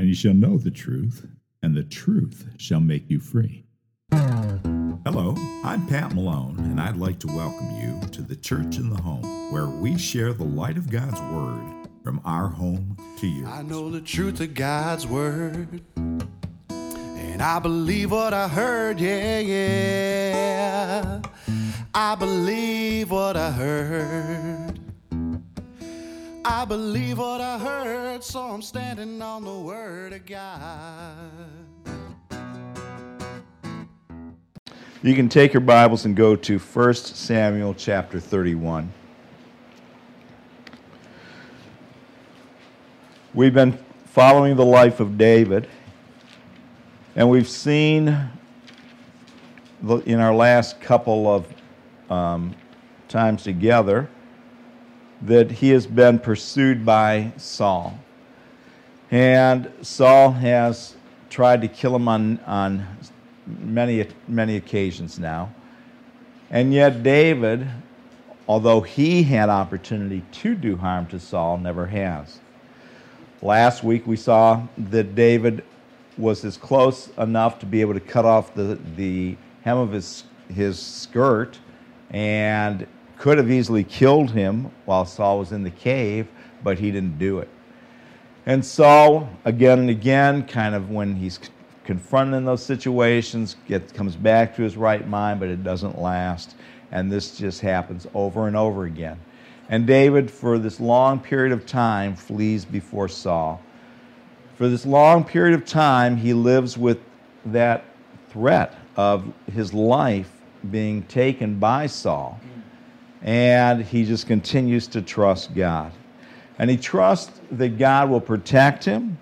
and you shall know the truth, and the truth shall make you free. Hello, I'm Pat Malone, and I'd like to welcome you to the Church in the Home, where we share the light of God's Word from our home to yours. I know the truth of God's word. And I believe what I heard, yeah, yeah. I believe what I heard. I believe what I heard, so I'm standing on the word of God. You can take your Bibles and go to 1 Samuel chapter 31. We've been following the life of David, and we've seen in our last couple of um, times together that he has been pursued by Saul. And Saul has tried to kill him on, on many, many occasions now. And yet, David, although he had opportunity to do harm to Saul, never has. Last week we saw that David was as close enough to be able to cut off the, the hem of his, his skirt and could have easily killed him while Saul was in the cave, but he didn't do it. And Saul, again and again, kind of when he's confronted in those situations, gets, comes back to his right mind, but it doesn't last. And this just happens over and over again. And David, for this long period of time, flees before Saul. For this long period of time, he lives with that threat of his life being taken by Saul. And he just continues to trust God. And he trusts that God will protect him,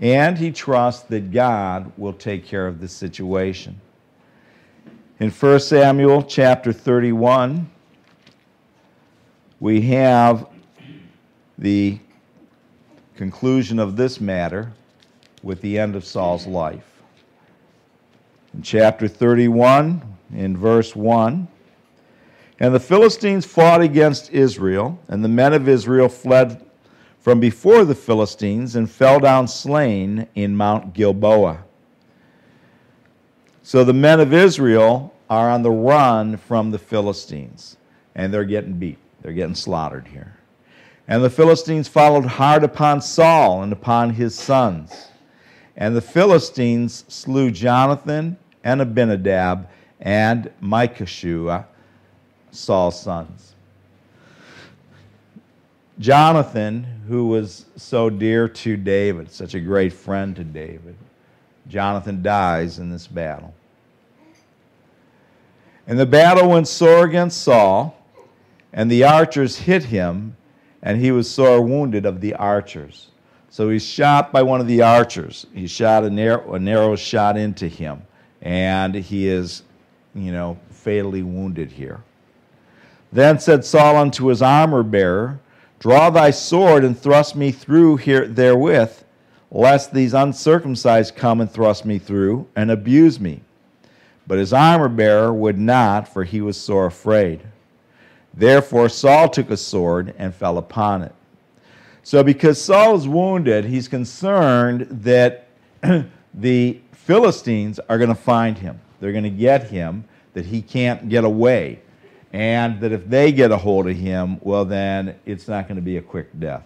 and he trusts that God will take care of the situation. In 1 Samuel chapter 31, we have the conclusion of this matter with the end of Saul's life. In chapter 31, in verse 1, and the Philistines fought against Israel, and the men of Israel fled from before the Philistines and fell down slain in Mount Gilboa. So the men of Israel are on the run from the Philistines, and they're getting beat. They're getting slaughtered here. And the Philistines followed hard upon Saul and upon his sons. And the Philistines slew Jonathan and Abinadab and Melchishua, Saul's sons. Jonathan, who was so dear to David, such a great friend to David, Jonathan dies in this battle. And the battle went sore against Saul, and the archers hit him, and he was sore wounded of the archers. So he's shot by one of the archers. He shot a narrow, a narrow shot into him, and he is, you know, fatally wounded here. Then said Saul unto his armor bearer, Draw thy sword and thrust me through here therewith, lest these uncircumcised come and thrust me through and abuse me. But his armor bearer would not, for he was sore afraid. Therefore Saul took a sword and fell upon it. So, because Saul is wounded, he's concerned that the Philistines are going to find him. They're going to get him, that he can't get away. And that if they get a hold of him, well, then it's not going to be a quick death.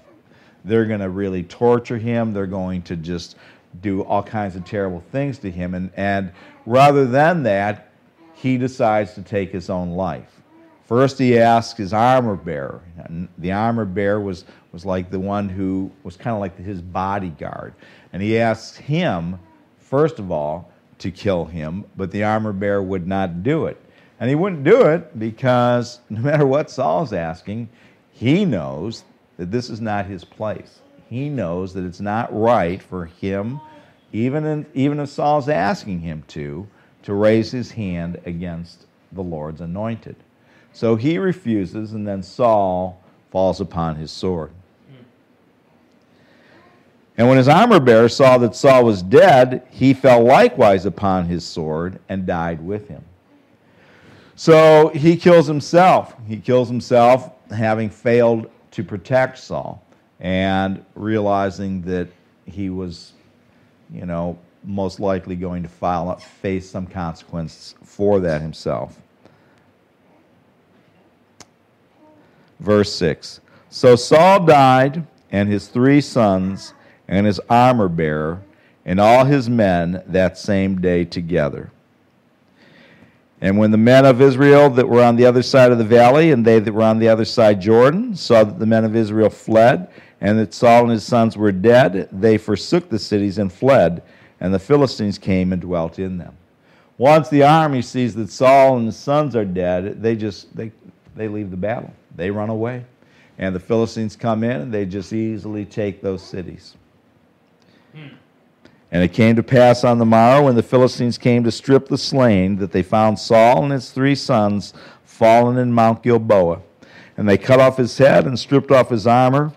They're going to really torture him. They're going to just do all kinds of terrible things to him. And, and rather than that, he decides to take his own life. First, he asks his armor bearer. And the armor bearer was, was like the one who was kind of like his bodyguard. And he asks him, first of all, to kill him, but the armor bearer would not do it. And he wouldn't do it because no matter what Saul's asking, he knows that this is not his place. He knows that it's not right for him, even, in, even if Saul's asking him to, to raise his hand against the Lord's anointed. So he refuses, and then Saul falls upon his sword. And when his armor bearer saw that Saul was dead, he fell likewise upon his sword and died with him. So he kills himself. He kills himself having failed to protect Saul and realizing that he was you know, most likely going to file, face some consequence for that himself. Verse 6 So Saul died, and his three sons, and his armor bearer, and all his men that same day together. And when the men of Israel that were on the other side of the valley and they that were on the other side Jordan saw that the men of Israel fled, and that Saul and his sons were dead, they forsook the cities and fled, and the Philistines came and dwelt in them. Once the army sees that Saul and his sons are dead, they just they, they leave the battle. They run away. And the Philistines come in and they just easily take those cities. Hmm. And it came to pass on the morrow when the Philistines came to strip the slain that they found Saul and his three sons fallen in Mount Gilboa. And they cut off his head and stripped off his armor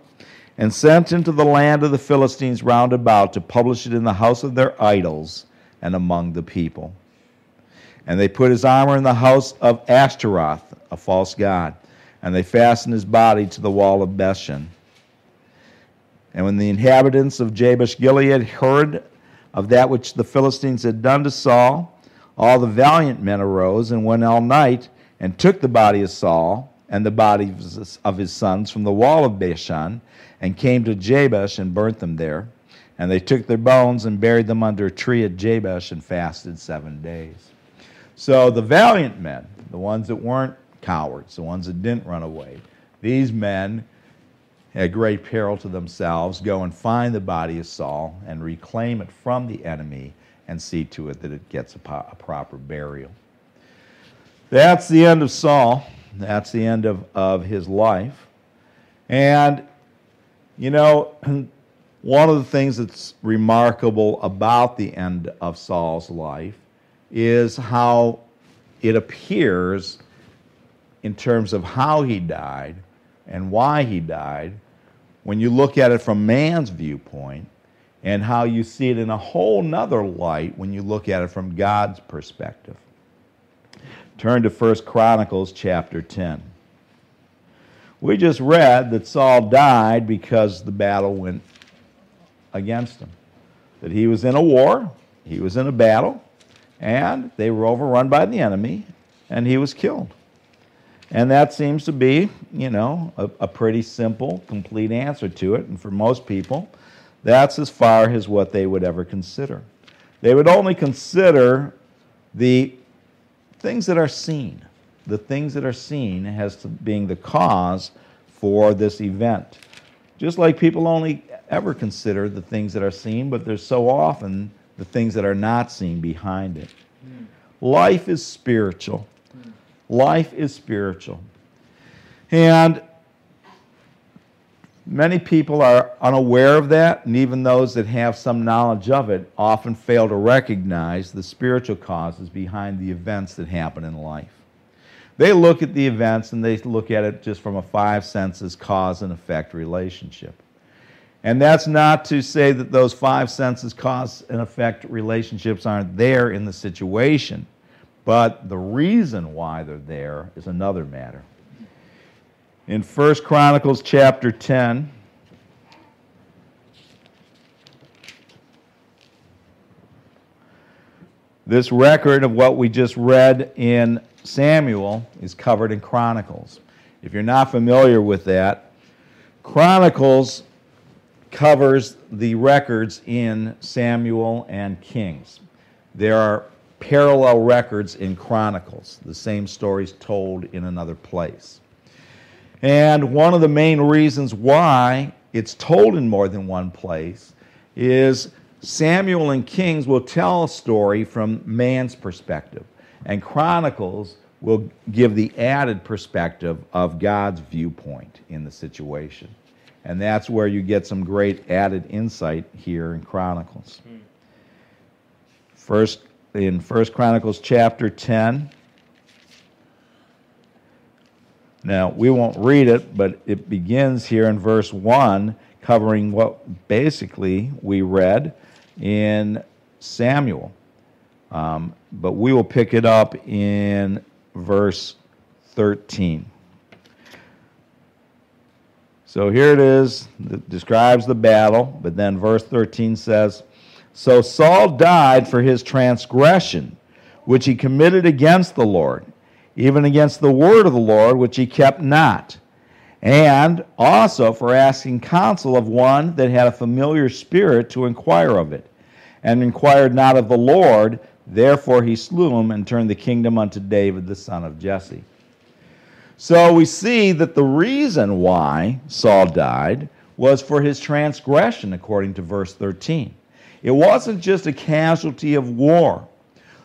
and sent into the land of the Philistines round about to publish it in the house of their idols and among the people. And they put his armor in the house of Ashtaroth, a false god, and they fastened his body to the wall of Bethshan. And when the inhabitants of Jabesh Gilead heard of that which the Philistines had done to Saul, all the valiant men arose and went all night and took the body of Saul and the bodies of his sons from the wall of Bethshan and came to Jabesh and burnt them there. And they took their bones and buried them under a tree at Jabesh and fasted seven days. So the valiant men, the ones that weren't cowards, the ones that didn't run away, these men at great peril to themselves, go and find the body of Saul and reclaim it from the enemy and see to it that it gets a, po- a proper burial. That's the end of Saul. That's the end of, of his life. And, you know, one of the things that's remarkable about the end of Saul's life is how it appears in terms of how he died and why he died when you look at it from man's viewpoint and how you see it in a whole nother light when you look at it from God's perspective. Turn to 1 Chronicles chapter 10. We just read that Saul died because the battle went against him. That he was in a war, he was in a battle, and they were overrun by the enemy, and he was killed. And that seems to be, you know, a, a, pretty simple, complete answer to it. And for most people, that's as far as what they would ever consider. They would only consider the things that are seen, the things that are seen as being the cause for this event. Just like people only ever consider the things that are seen, but there's so often the things that are not seen behind it. Mm. Life is spiritual. Life is spiritual. And many people are unaware of that, and even those that have some knowledge of it often fail to recognize the spiritual causes behind the events that happen in life. They look at the events and they look at it just from a five senses cause and effect relationship. And that's not to say that those five senses cause and effect relationships aren't there in the situation. But the reason why they're there is another matter. In 1 Chronicles chapter 10, this record of what we just read in Samuel is covered in Chronicles. If you're not familiar with that, Chronicles covers the records in Samuel and Kings. There are parallel records in Chronicles, the same stories told in another place. And one of the main reasons why it's told in more than one place is Samuel and Kings will tell a story from man's perspective, and Chronicles will give the added perspective of God's viewpoint in the situation. And that's where you get some great added insight here in Chronicles. Hmm. First in 1 Chronicles chapter 10. Now, we won't read it, but it begins here in verse 1, covering what basically we read in Samuel. Um, but we will pick it up in verse 13. So here it is, it describes the battle, but then verse 13 says, So Saul died for his transgression, which he committed against the Lord, even against the word of the Lord, which he kept not, and also for asking counsel of one that had a familiar spirit to inquire of it, and inquired not of the Lord. Therefore he slew him and turned the kingdom unto David the son of Jesse. So we see that the reason why Saul died was for his transgression, according to verse 13. It wasn't just a casualty of war.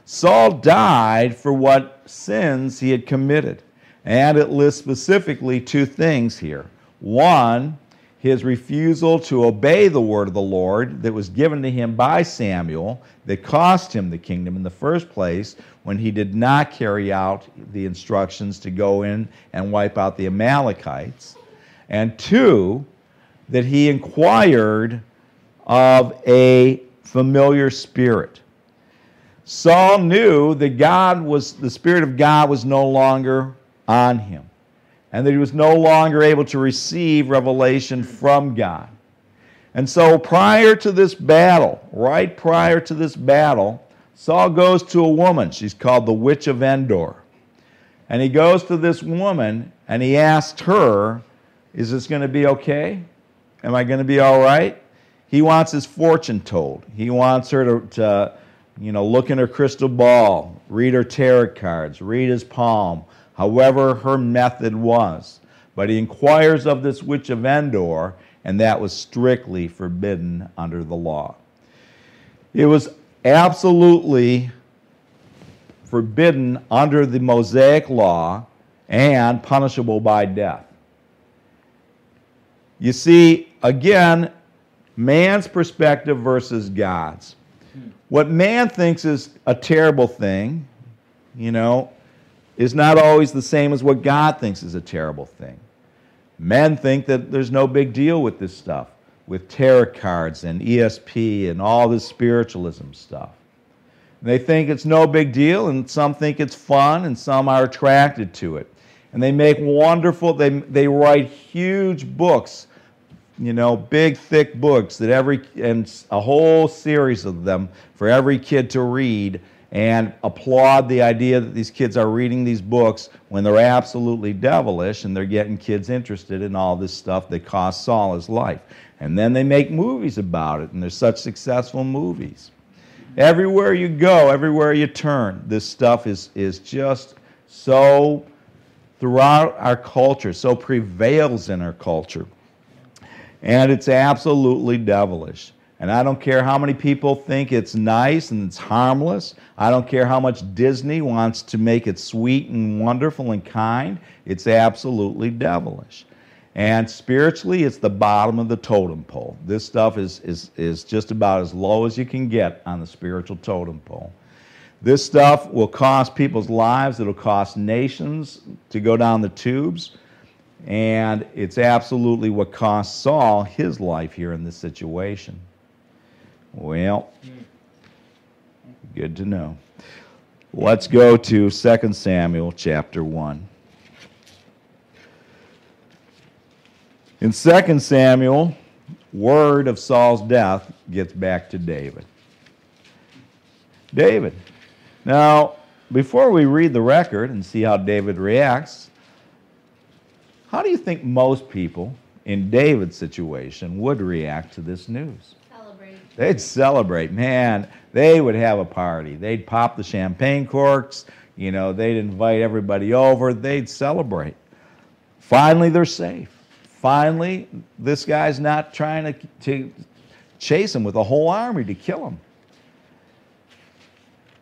Saul died for what sins he had committed. And it lists specifically two things here. One, his refusal to obey the word of the Lord that was given to him by Samuel that cost him the kingdom in the first place when he did not carry out the instructions to go in and wipe out the Amalekites. And two, that he inquired of a familiar spirit. Saul knew that God was, the Spirit of God was no longer on him, and that he was no longer able to receive revelation from God. And so, prior to this battle, right prior to this battle, Saul goes to a woman. She's called the Witch of Endor. And he goes to this woman and he asks her, Is this going to be okay? Am I going to be all right? He wants his fortune told. He wants her to, to, you know, look in her crystal ball, read her tarot cards, read his palm, however her method was. But he inquires of this witch of Endor, and that was strictly forbidden under the law. It was absolutely forbidden under the Mosaic law and punishable by death. You see, again, man's perspective versus God's. What man thinks is a terrible thing, you know, is not always the same as what God thinks is a terrible thing. Men think that there's no big deal with this stuff, with tarot cards and ESP and all this spiritualism stuff. They think it's no big deal, and some think it's fun, and some are attracted to it. And they make wonderful, they, they write huge books you know, big, thick books that every, and a whole series of them for every kid to read and applaud the idea that these kids are reading these books when they're absolutely devilish and they're getting kids interested in all this stuff that cost Saul his life. And then they make movies about it, and they're such successful movies. Everywhere you go, everywhere you turn, this stuff is, is just so throughout our culture, so prevails in our culture. And it's absolutely devilish. And I don't care how many people think it's nice and it's harmless. I don't care how much Disney wants to make it sweet and wonderful and kind. It's absolutely devilish. And spiritually, it's the bottom of the totem pole. This stuff is, is, is just about as low as you can get on the spiritual totem pole. This stuff will cost people's lives, it'll cost nations to go down the tubes. And it's absolutely what cost Saul his life here in this situation. Well, good to know. Let's go to 2 Samuel chapter 1. In 2 Samuel, word of Saul's death gets back to David. David. Now, before we read the record and see how David reacts, how do you think most people in David's situation would react to this news? Celebrate. They'd celebrate. Man, they would have a party. They'd pop the champagne corks. You know, they'd invite everybody over. They'd celebrate. Finally, they're safe. Finally, this guy's not trying to, to chase him with a whole army to kill him.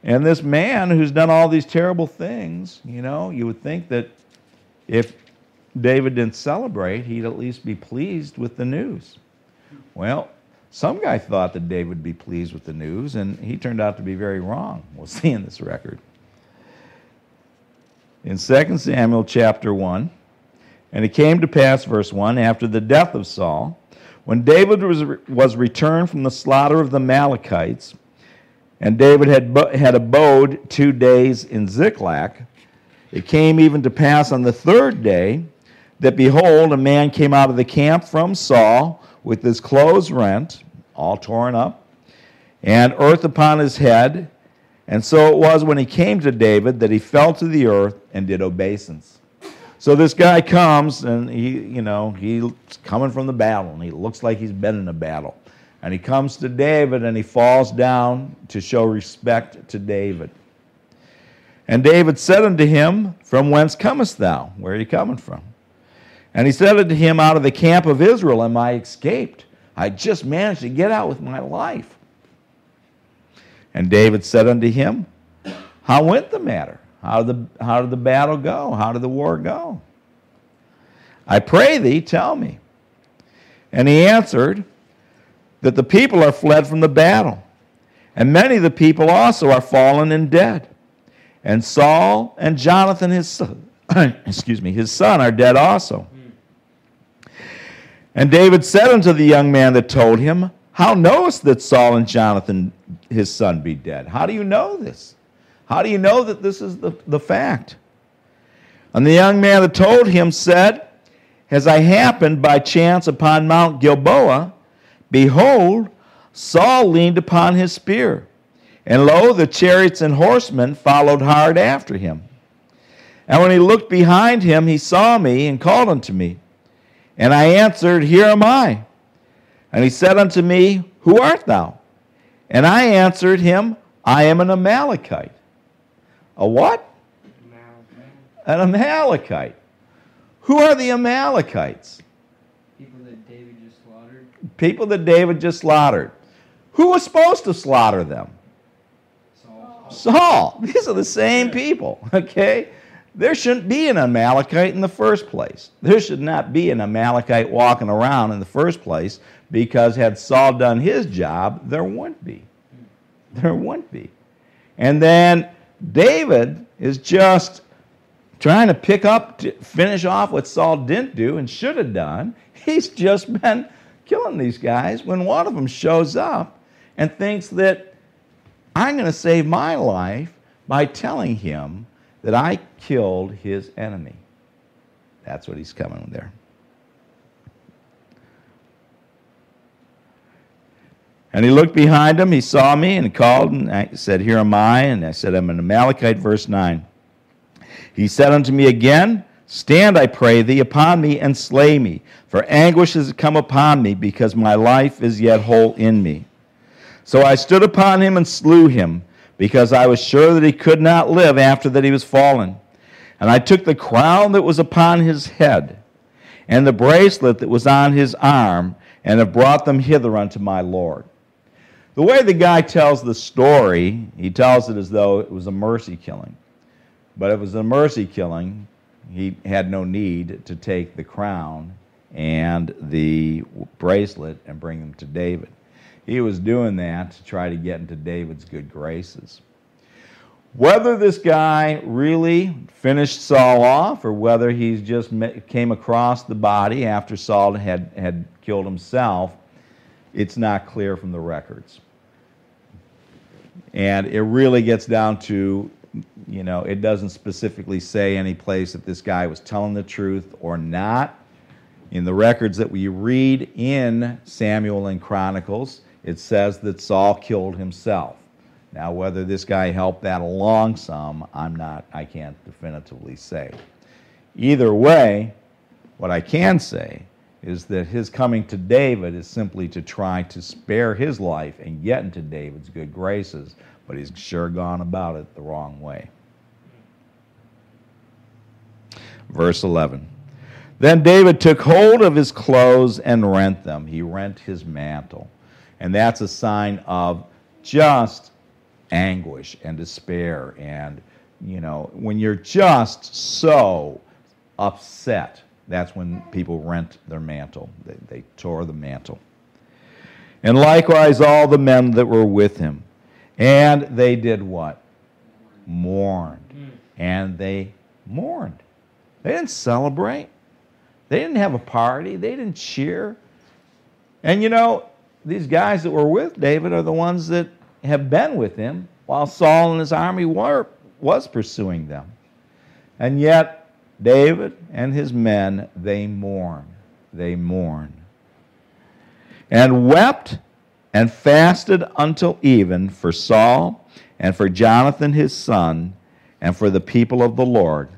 And this man who's done all these terrible things, you know, you would think that if David didn't celebrate, he'd at least be pleased with the news. Well, some guy thought that David would be pleased with the news, and he turned out to be very wrong. We'll see in this record. In 2 Samuel chapter 1, and it came to pass, verse 1, after the death of Saul, when David was, was returned from the slaughter of the Amalekites, and David had, had abode two days in Ziklag, it came even to pass on the third day that behold, a man came out of the camp from Saul with his clothes rent, all torn up, and earth upon his head. And so it was when he came to David that he fell to the earth and did obeisance. So this guy comes and he, you know, he's coming from the battle and he looks like he's been in a battle. And he comes to David and he falls down to show respect to David. And David said unto him, From whence comest thou? Where are you coming from? And he said unto him, Out of the camp of Israel am I escaped. I just managed to get out with my life. And David said unto him, How went the matter? How did the, how did the battle go? How did the war go? I pray thee, tell me. And he answered, That the people are fled from the battle, and many of the people also are fallen and dead. And Saul and Jonathan, his son, excuse me, his son, are dead also. And David said unto the young man that told him, How knowest that Saul and Jonathan, his son, be dead? How do you know this? How do you know that this is the, the fact? And the young man that told him said, As I happened by chance upon Mount Gilboa, behold, Saul leaned upon his spear, and lo, the chariots and horsemen followed hard after him. And when he looked behind him, he saw me and called unto me. And I answered, Here am I. And he said unto me, Who art thou? And I answered him, I am an Amalekite. A what? An Amalekite. Who are the Amalekites? People that David just slaughtered. People that David just slaughtered. Who was supposed to slaughter them? Saul. Saul. These are the same people, okay? There shouldn't be an Amalekite in the first place. There should not be an Amalekite walking around in the first place because had Saul done his job, there wouldn't be. There wouldn't be. And then David is just trying to pick up, to finish off what Saul didn't do and should have done. He's just been killing these guys when one of them shows up and thinks that I'm going to save my life by telling him that I killed his enemy. That's what he's coming there. And he looked behind him, he saw me, and called and I said, Here am I. And I said, I'm an Amalekite, verse 9. He said unto me again, Stand, I pray thee, upon me and slay me, for anguish has come upon me, because my life is yet whole in me. So I stood upon him and slew him, because I was sure that he could not live after that he was fallen. And I took the crown that was upon his head, and the bracelet that was on his arm, and have brought them hither unto my Lord. The way the guy tells the story, he tells it as though it was a mercy killing. But it was a mercy killing, he had no need to take the crown and the bracelet and bring them to David. He was doing that to try to get into David's good graces. Whether this guy really finished Saul off or whether he just came across the body after Saul had, had killed himself, it's not clear from the records. And it really gets down to, you know, it doesn't specifically say any place that this guy was telling the truth or not. In the records that we read in Samuel and Chronicles, it says that Saul killed himself. Now, whether this guy helped that along some, I'm not, I can't definitively say. Either way, what I can say is that his coming to David is simply to try to spare his life and get into David's good graces, but he's sure gone about it the wrong way. Verse 11. Then David took hold of his clothes and rent them. He rent his mantle. And that's a sign of just anguish and despair. And, you know, when you're just so upset, that's when people rent their mantle. They, they tore the mantle. And likewise, all the men that were with him. And they did what? Mourned. And they mourned. They didn't celebrate. They didn't have a party. They didn't cheer. And you know, these guys that were with David are the ones that have been with him while Saul and his army were, was pursuing them. And yet, David and his men, they mourn. They mourn. And wept and fasted until even for Saul and for Jonathan his son and for the people of the Lord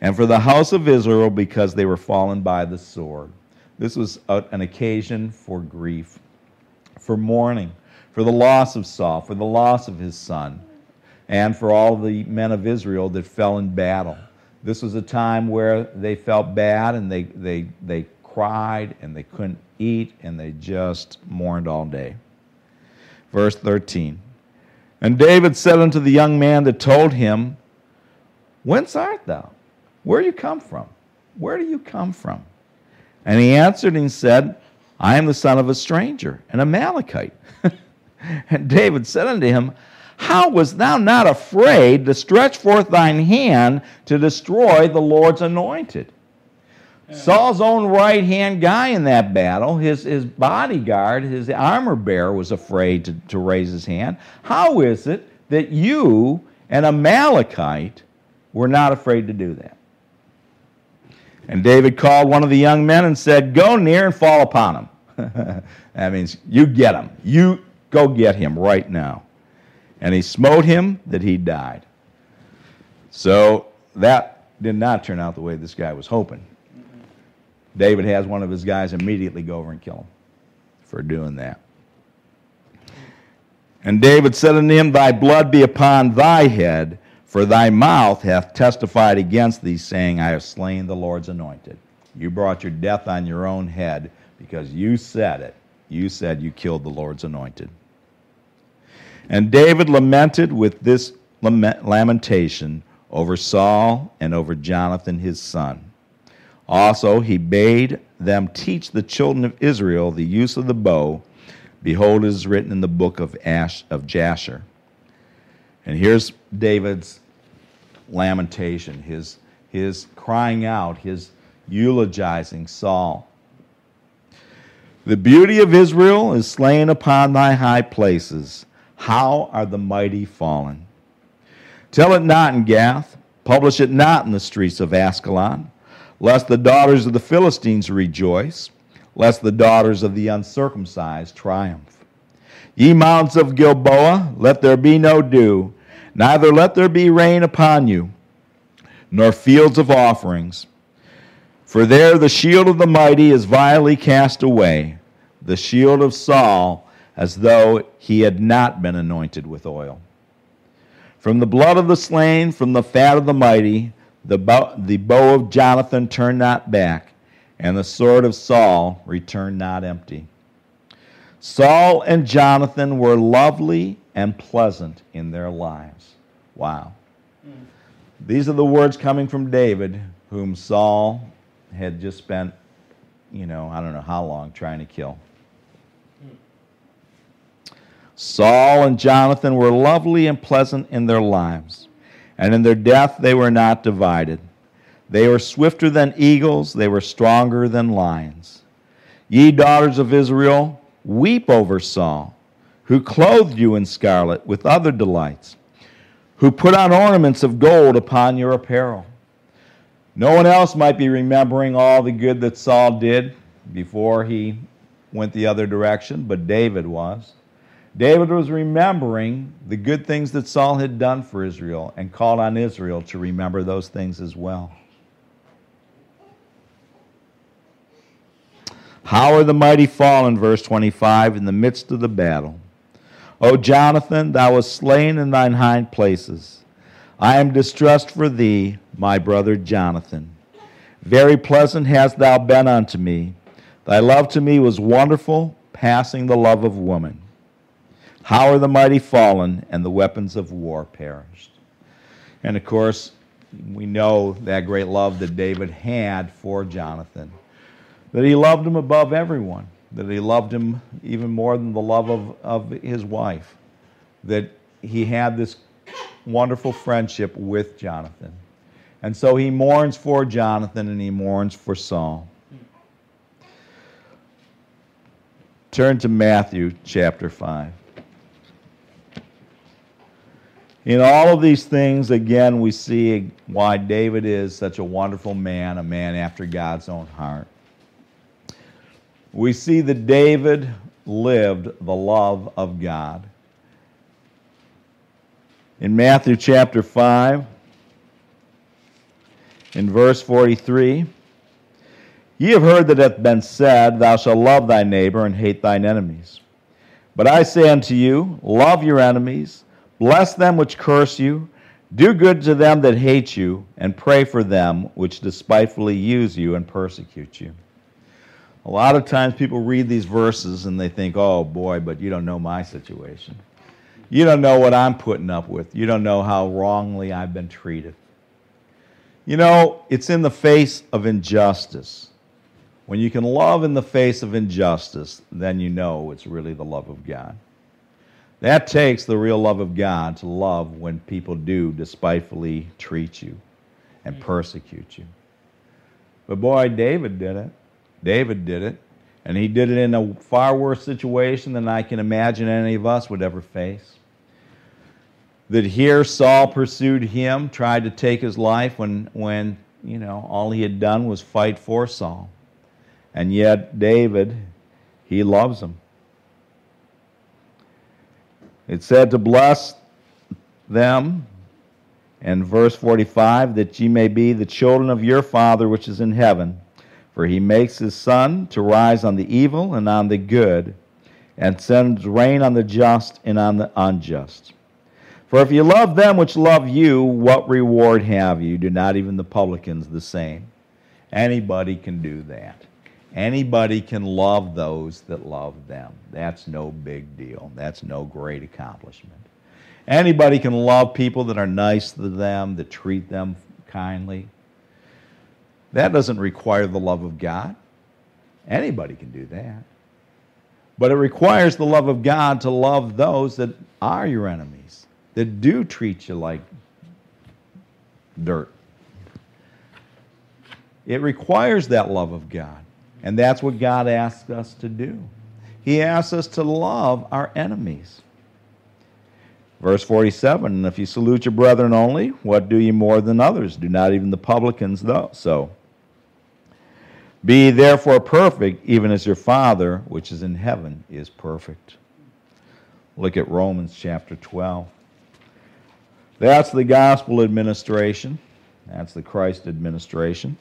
and for the house of Israel because they were fallen by the sword. This was an occasion for grief, for mourning, for the loss of Saul, for the loss of his son, and for all the men of Israel that fell in battle. This was a time where they felt bad and they, they, they cried and they couldn't eat and they just mourned all day. Verse 13 And David said unto the young man that told him, Whence art thou? Where do you come from? Where do you come from? And he answered and said, I am the son of a stranger, an Amalekite. and David said unto him, How wast thou not afraid to stretch forth thine hand to destroy the Lord's anointed? Saul's own right hand guy in that battle, his, his bodyguard, his armor bearer, was afraid to, to raise his hand. How is it that you, an Amalekite, were not afraid to do that? And David called one of the young men and said, Go near and fall upon him. that means you get him. You go get him right now. And he smote him that he died. So that did not turn out the way this guy was hoping. David has one of his guys immediately go over and kill him for doing that. And David said unto him, Thy blood be upon thy head, for thy mouth hath testified against thee, saying, I have slain the Lord's anointed. You brought your death on your own head because you said it. You said you killed the Lord's anointed. And David lamented with this lamentation over Saul and over Jonathan his son. Also, he bade them teach the children of Israel the use of the bow. Behold, it is written in the book of Ash of Jasher. And here's David's lamentation, his, his crying out, his eulogizing Saul. The beauty of Israel is slain upon thy high places. How are the mighty fallen? Tell it not in Gath, publish it not in the streets of Ascalon lest the daughters of the Philistines rejoice, lest the daughters of the uncircumcised triumph. Ye mounts of Gilboa, let there be no dew, neither let there be rain upon you, nor fields of offerings. For there the shield of the mighty is vilely cast away, the shield of Saul, as though he had not been anointed with oil. From the blood of the slain, from the fat of the mighty, the bow, the bow of Jonathan turned not back, and the sword of Saul returned not empty. Saul and Jonathan were lovely and pleasant in their lives. Wow. Mm. These are the words coming from David, whom Saul had just spent, you know, I don't know how long trying to kill. Saul and Jonathan were lovely and pleasant in their lives and in their death they were not divided. They were swifter than eagles, they were stronger than lions. Ye daughters of Israel, weep over Saul, who clothed you in scarlet with other delights, who put on ornaments of gold upon your apparel. No one else might be remembering all the good that Saul did before he went the other direction, but David was. David was remembering the good things that Saul had done for Israel and called on Israel to remember those things as well. How are the mighty fallen, verse 25, in the midst of the battle? O Jonathan, thou wast slain in thine hind places. I am distressed for thee, my brother Jonathan. Very pleasant hast thou been unto me. Thy love to me was wonderful, passing the love of woman. How are the mighty fallen and the weapons of war perished? And of course, we know that great love that David had for Jonathan, that he loved him above everyone, that he loved him even more than the love of, of his wife, that he had this wonderful friendship with Jonathan. And so he mourns for Jonathan and he mourns for Saul. Turn to Matthew chapter 5. In all of these things, again, we see why David is such a wonderful man, a man after God's own heart. We see that David lived the love of God. In Matthew chapter 5, in verse 43, Ye have heard that hath been said, Thou shalt love thy neighbor and hate thine enemies. But I say unto you, Love your enemies, bless them which curse you, do good to them that hate you, and pray for them which despitefully use you and persecute you. A lot of times people read these verses and they think, oh boy, but you don't know my situation. You don't know what I'm putting up with. You don't know how wrongly I've been treated. You know, it's in the face of injustice. When you can love in the face of injustice, then you know it's really the love of God. That takes the real love of God to love when people do despitefully treat you and persecute you. But boy, David did it. David did it. And he did it in a far worse situation than I can imagine any of us would ever face. That here Saul pursued him, tried to take his life when, when you know, all he had done was fight for Saul. And yet, David, he loves him. It said to bless them, in verse 45, that ye may be the children of your Father which is in heaven. For he makes his sun to rise on the evil and on the good, and sends rain on the just and on the unjust. For if you love them which love you, what reward have you? Do not even the publicans the same? Anybody can do that. Anybody can love those that love them. That's no big deal. That's no great accomplishment. Anybody can love people that are nice to them, that treat them kindly. That doesn't require the love of God. Anybody can do that. But it requires the love of God to love those that are your enemies, that do treat you like dirt. It requires that love of God. And that's what God asks us to do. He asks us to love our enemies. Verse 47 And if you salute your brethren only, what do you more than others? Do not even the publicans though so. Be therefore perfect, even as your Father, which is in heaven, is perfect. Look at Romans chapter 12. That's the gospel administration. That's the Christ administration.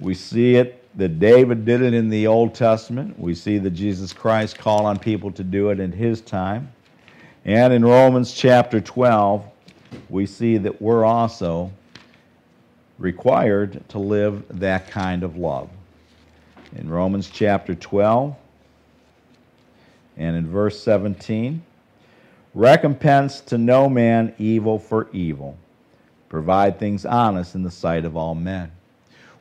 We see it that David did it in the Old Testament. We see that Jesus Christ called on people to do it in his time. And in Romans chapter 12, we see that we're also required to live that kind of love. In Romans chapter 12 and in verse 17, recompense to no man evil for evil, provide things honest in the sight of all men.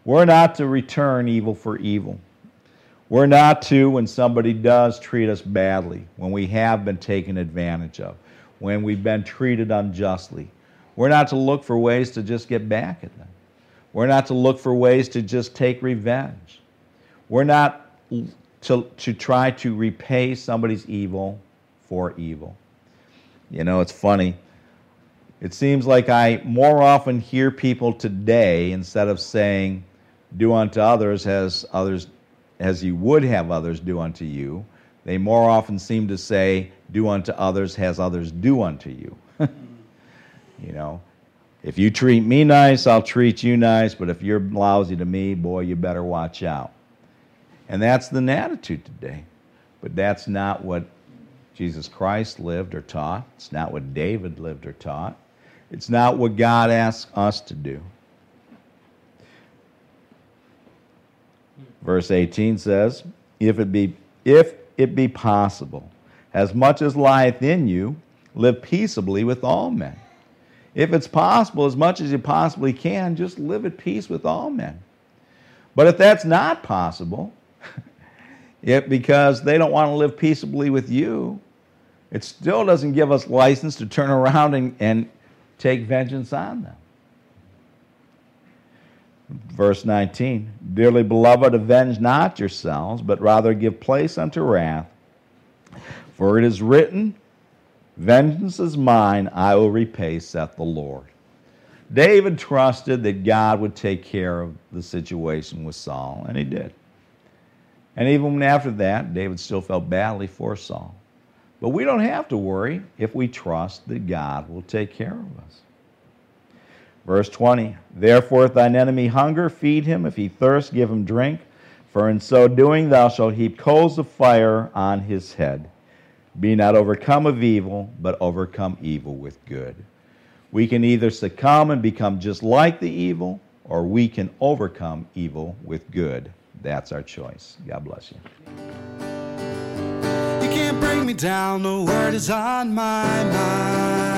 We're not to return evil for evil. We're not to, when somebody does treat us badly, when we have been taken advantage of, when we've been treated unjustly, we're not to look for ways to just get back at them. We're not to look for ways to just take revenge. We're not to, to try to repay somebody's evil for evil. You know, it's funny. It seems like I more often hear people today, instead of saying, do unto others as others as you would have others do unto you, they more often seem to say, do unto others as others do unto you. you know, if you treat me nice, I'll treat you nice, but if you're lousy to me, boy, you better watch out. And that's the attitude today. But that's not what Jesus Christ lived or taught. It's not what David lived or taught. It's not what God asks us to do. Verse 18 says, if it be if it be possible, as much as lieth in you, live peaceably with all men if it's possible, as much as you possibly can, just live at peace with all men. But if that's not possible, it, because they don't want to live peaceably with you, it still doesn't give us license to turn around and, and take vengeance on them. Verse 19 Dearly beloved, avenge not yourselves, but rather give place unto wrath. For it is written, Vengeance is mine, I will repay, saith the Lord. David trusted that God would take care of the situation with Saul, and he did. And even after that, David still felt badly for Saul. But we don't have to worry if we trust that God will take care of us. Verse 20 Therefore, if thine enemy hunger, feed him. If he thirst, give him drink. For in so doing, thou shalt heap coals of fire on his head. Be not overcome of evil, but overcome evil with good. We can either succumb and become just like the evil, or we can overcome evil with good. That's our choice. God bless you. You can't bring me down, the word is on my mind.